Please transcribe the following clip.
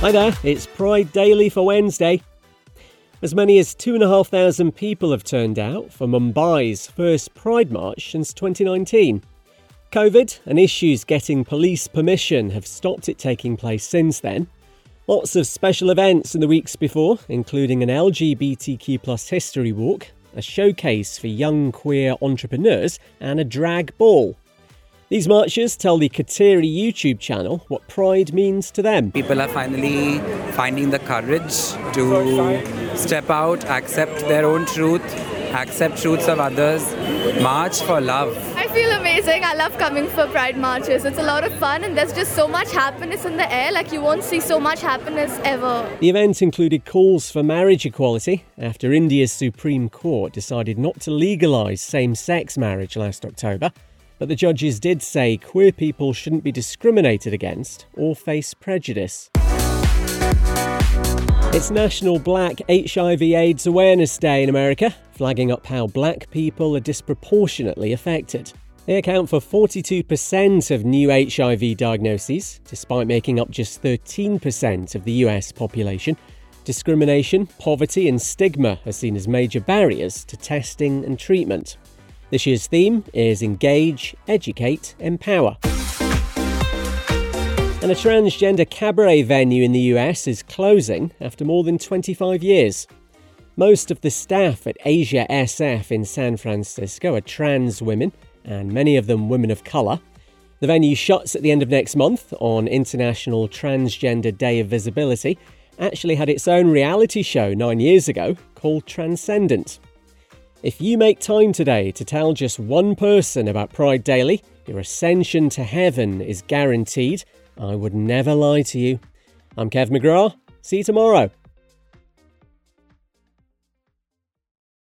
Hi there, it's Pride Daily for Wednesday. As many as 2,500 people have turned out for Mumbai's first Pride March since 2019. COVID and issues getting police permission have stopped it taking place since then. Lots of special events in the weeks before, including an LGBTQ plus history walk, a showcase for young queer entrepreneurs, and a drag ball. These marchers tell the Kateri YouTube channel what pride means to them. People are finally finding the courage to step out, accept their own truth, accept truths of others, march for love. I feel amazing. I love coming for Pride marches. It's a lot of fun and there's just so much happiness in the air. Like you won't see so much happiness ever. The event included calls for marriage equality after India's Supreme Court decided not to legalise same sex marriage last October. But the judges did say queer people shouldn't be discriminated against or face prejudice. It's National Black HIV AIDS Awareness Day in America, flagging up how black people are disproportionately affected. They account for 42% of new HIV diagnoses, despite making up just 13% of the US population. Discrimination, poverty, and stigma are seen as major barriers to testing and treatment. This year's theme is Engage, Educate, Empower. And a transgender cabaret venue in the US is closing after more than 25 years. Most of the staff at Asia SF in San Francisco are trans women, and many of them women of colour. The venue shuts at the end of next month on International Transgender Day of Visibility. Actually had its own reality show nine years ago called Transcendent. If you make time today to tell just one person about Pride Daily, your ascension to heaven is guaranteed. I would never lie to you. I'm Kev McGrath. See you tomorrow.